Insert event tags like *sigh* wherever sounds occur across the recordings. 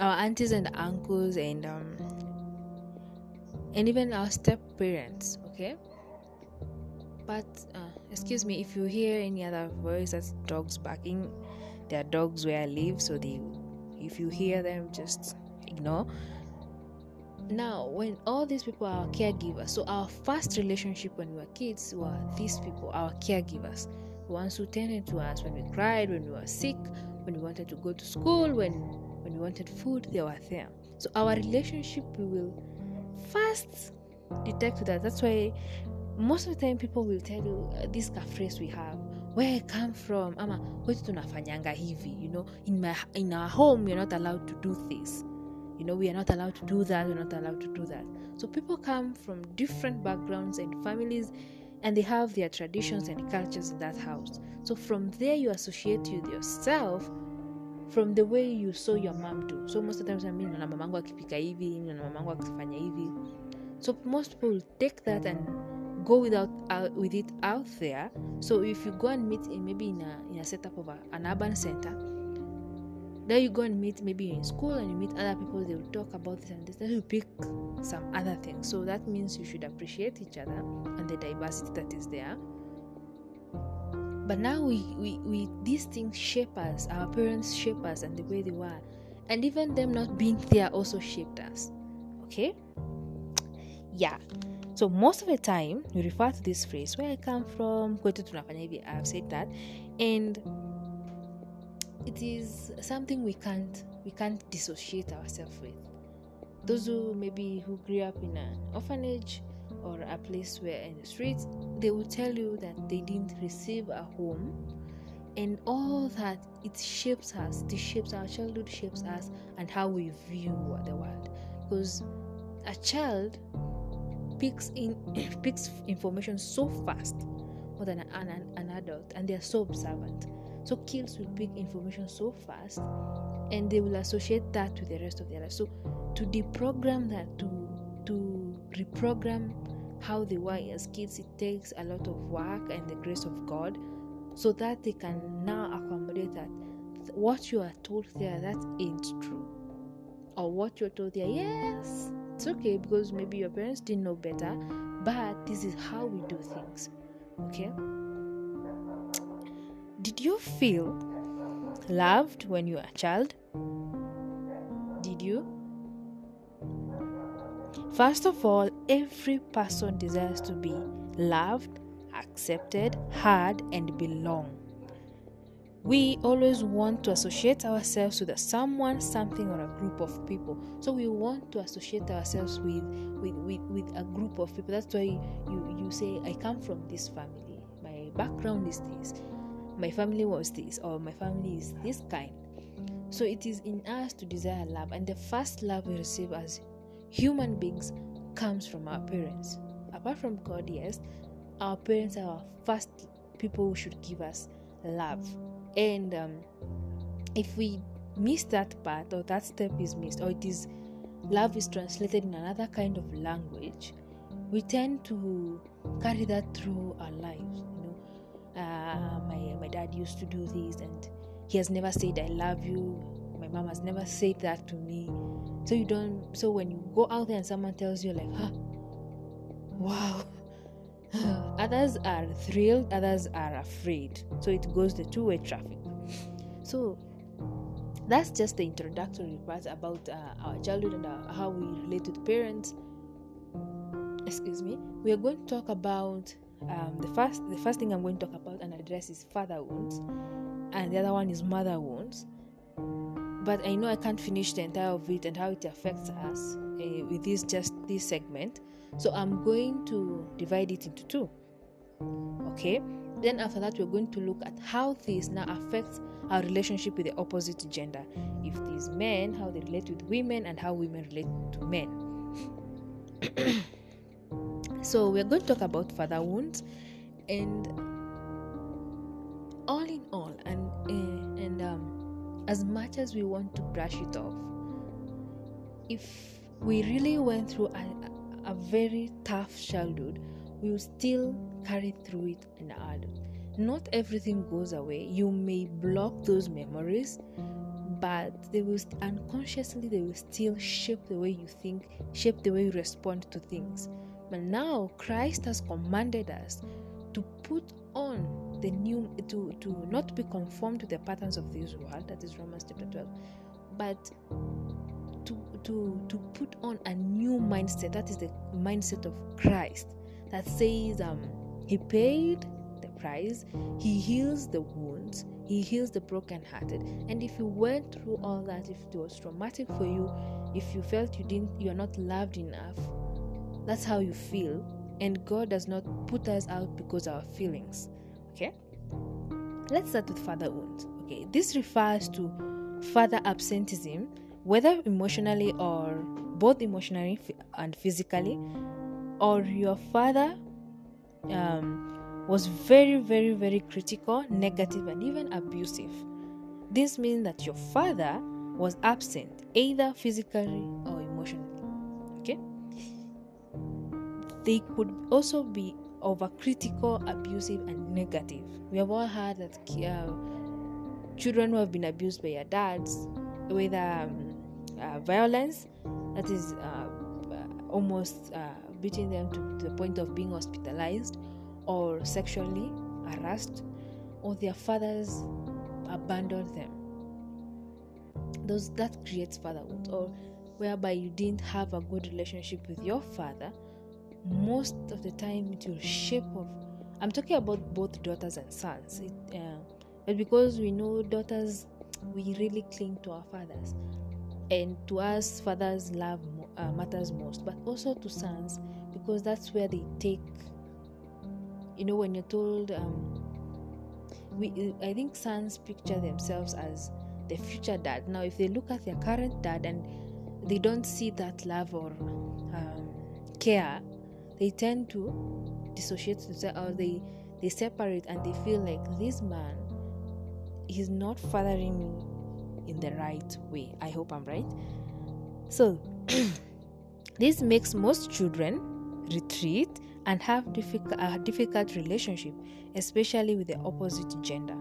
our aunties and uncles and um, and even our step parents okay? But uh, excuse me if you hear any other voice that's dogs barking there are dogs where i live so they if you hear them just ignore. Now when all these people are our caregivers so our first relationship when we were kids were these people our caregivers. The ones who tended to us when we cried when we were sick when we wanted to go to school when when we wanted food they were there. So our relationship we will first detect that. That's why most of the time people will tell you uh, this phrase we have where I come from? Ama kwetu tunafanyanga hivi you know? In my in our home we're not allowed to do this. You know we are not allowed to do that we're not allowed to do that. So people come from different backgrounds and families and they have their traditions and cultures in that house. So from there you associate with yourself from the way you saw your mom do. So most of the times I mean mamangu akipika hivi naona mamangu akifanya hivi. So most people will take that and go without uh, with it out there. So if you go and meet in maybe in a in a setup of a, an urban center there you go and meet maybe in school and you meet other people they will talk about this and this. Then you pick some other things. So that means you should appreciate each other and the diversity that is there but now we, we, we these things shape us. Our parents shape us and the way they were. And even them not being there also shaped us. Okay? Yeah. So most of the time we refer to this phrase where i come from i've said that. And it is something we can't we can't dissociate ourselves with. Those who maybe who grew up in an orphanage or a place where in the streets they will tell you that they didn't receive a home. And all that it shapes us it shapes our childhood shapes us and how we view the world. Because a child picks in *clears throat* picks information so fast more than an, an, an adult and they are so observant. So kids will pick information so fast and they will associate that with the rest of their life. So to deprogram that to to reprogram how they were as kids it takes a lot of work and the grace of god so that they can now accommodate that. What you are told there that ain't true. Or what you're told there yes it's okay because maybe your parents didn't know better but this is how we do things okay? Did you feel loved when you were a child first of all every person desires to be loved accepted heard and belong we always want to associate ourselves with someone something or a group of people. So we want to associate ourselves with with, with, with a group of people. That's why you you say i come from this family. My background is this. My family was this or my family is this kind. So it is in us to desire love. And the first love we receive as human beings comes from our parents. Apart from god yes our parents are our first people who should give us love. And um, if we miss that part or that step is missed or it is love is translated in another kind of language we tend to carry that through our lives you know. Uh, my, my dad used to do this and he has never said i love you. My mom has never said that to me so you don't so when you go out there and someone tells you like huh? Wow. Others are thrilled others are afraid. So it goes the two-way traffic. So that's just the introductory part about uh, our childhood and uh, how we relate with parents. Excuse me. We are going to talk about um, the first the first thing i'm going to talk about and address is father wounds and the other one is mother wounds but i know i can't finish the entire of it and how it affects us uh, with this just this segment. So i'm going to divide it into two. Okay? Then after that we're going to look at how this now affects our relationship with the opposite gender. If these men how they relate with women and how women relate to men. *coughs* So we're going to talk about father wounds. And as much as we want to brush it off if we really went through a, a very tough childhood we will still carry through it in adult not everything goes away. You may block those memories but they will unconsciously they will still shape the way you think shape the way you respond to things. But now christ has commanded us to put on the new to to not be conformed to the patterns of this world that is romans chapter 12 but to to to put on a new mindset that is the mindset of christ that says um he paid the price he heals the wounds he heals the brokenhearted. And if you went through all that if it was traumatic for you if you felt you didn't you're not loved enough that's how you feel. And god does not put us out because our feelings okay? Let's start with father wounds. Okay this refers to father absenteeism whether emotionally or both emotionally and physically or your father um, was very very very critical negative and even abusive. This means that your father was absent either physically or emotionally. Okay? They could also be overcritical, abusive, and negative. We have all heard that uh, children who have been abused by their dads, with um, uh, violence, that is uh, uh almost uh, beating them to, to the point of being hospitalized, or sexually harassed, or their fathers abandoned them. Those that creates fatherhood, or whereby you didn't have a good relationship with your father most of the time it will shape of i'm talking about both daughters and sons. It, uh, but because we know daughters we really cling to our fathers. And to us fathers love uh, matters most but also to sons because that's where they take you know when you're told um, we i think sons picture themselves as the future dad. Now if they look at their current dad and they don't see that love or um, care they tend to dissociate themselves or they they separate and they feel like this man is not fathering me in the right way. I hope i'm right. So *clears throat* this makes most children retreat and have difficult, a difficult relationship especially with the opposite gender.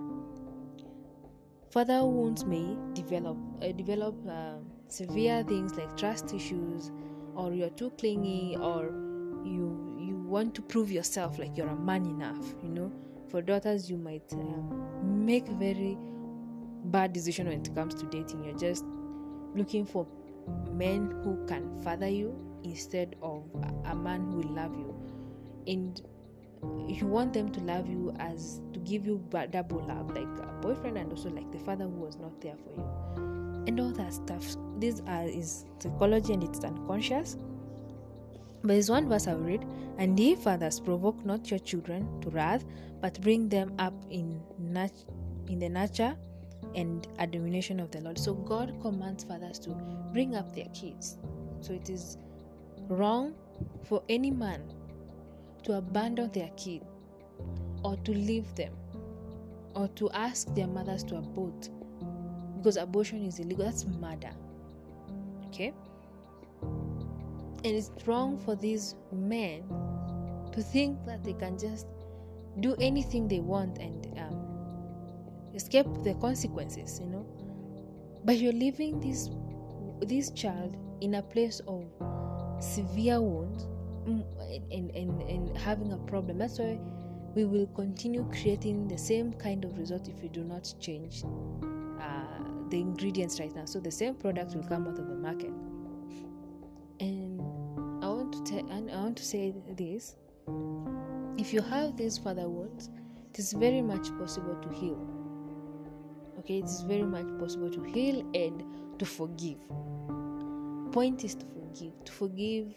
Further wounds may develop uh, develop uh, severe things like trust issues or you're too clingy or you you want to prove yourself like you're a man enough you know? For daughters you might um, make very bad decision when it comes to dating. You're just looking for men who can father you instead of a man who will love you. And you want them to love you as to give you double love like a boyfriend and also like the father who was not there for you. And all that stuff. This are, is psychology and it's unconscious but there's one verse I read, and ye fathers provoke not your children to wrath, but bring them up in nat- in the nature and admonition of the Lord. So God commands fathers to bring up their kids. So it is wrong for any man to abandon their kid or to leave them or to ask their mothers to abort because abortion is illegal. That's murder. Okay? And it's wrong for these men to think that they can just do anything they want and um, escape the consequences, you know. But you're leaving this this child in a place of severe wounds mm, and, and, and having a problem. That's why we will continue creating the same kind of result if we do not change uh, the ingredients right now. So the same product will come out of the market. And I want to say this if you have these father wounds, it is very much possible to heal. Okay, it is very much possible to heal and to forgive. Point is to forgive. To forgive,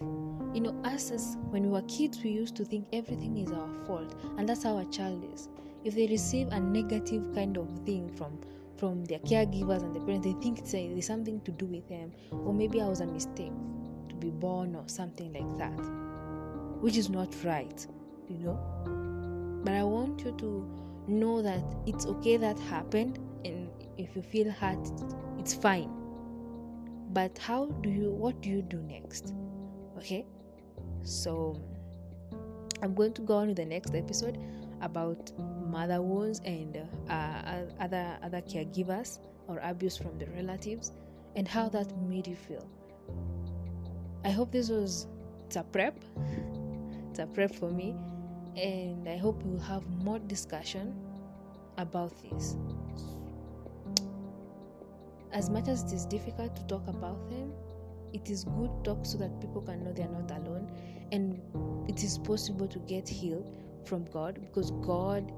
you know, us as when we were kids, we used to think everything is our fault, and that's how a child is. If they receive a negative kind of thing from from their caregivers and the parents, they think it's a, there's something to do with them, or maybe I was a mistake be born or something like that, which is not right, you know. But I want you to know that it's okay that happened, and if you feel hurt, it's fine. But how do you, what do you do next? Okay, so I'm going to go on with the next episode about mother wounds and uh, other other caregivers or abuse from the relatives and how that made you feel. I hope this was it's a prep. It's a prep for me and I hope we'll have more discussion about this. As much as it is difficult to talk about them, it is good talk so that people can know they are not alone and it is possible to get healed from God because God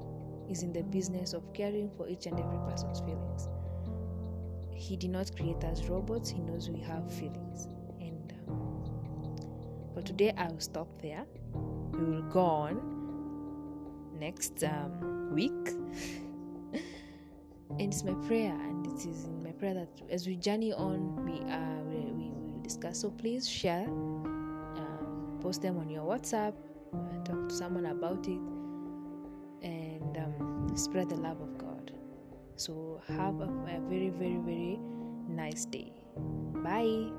is in the business of caring for each and every person's feelings. He did not create us robots, He knows we have feelings. Um, today, I will stop there. We will go on next um, week. *laughs* and it's my prayer, and it is in my prayer that as we journey on, we, uh, we, we will discuss. So please share, um, post them on your WhatsApp, uh, talk to someone about it, and um, spread the love of God. So have a, a very, very, very nice day. Bye.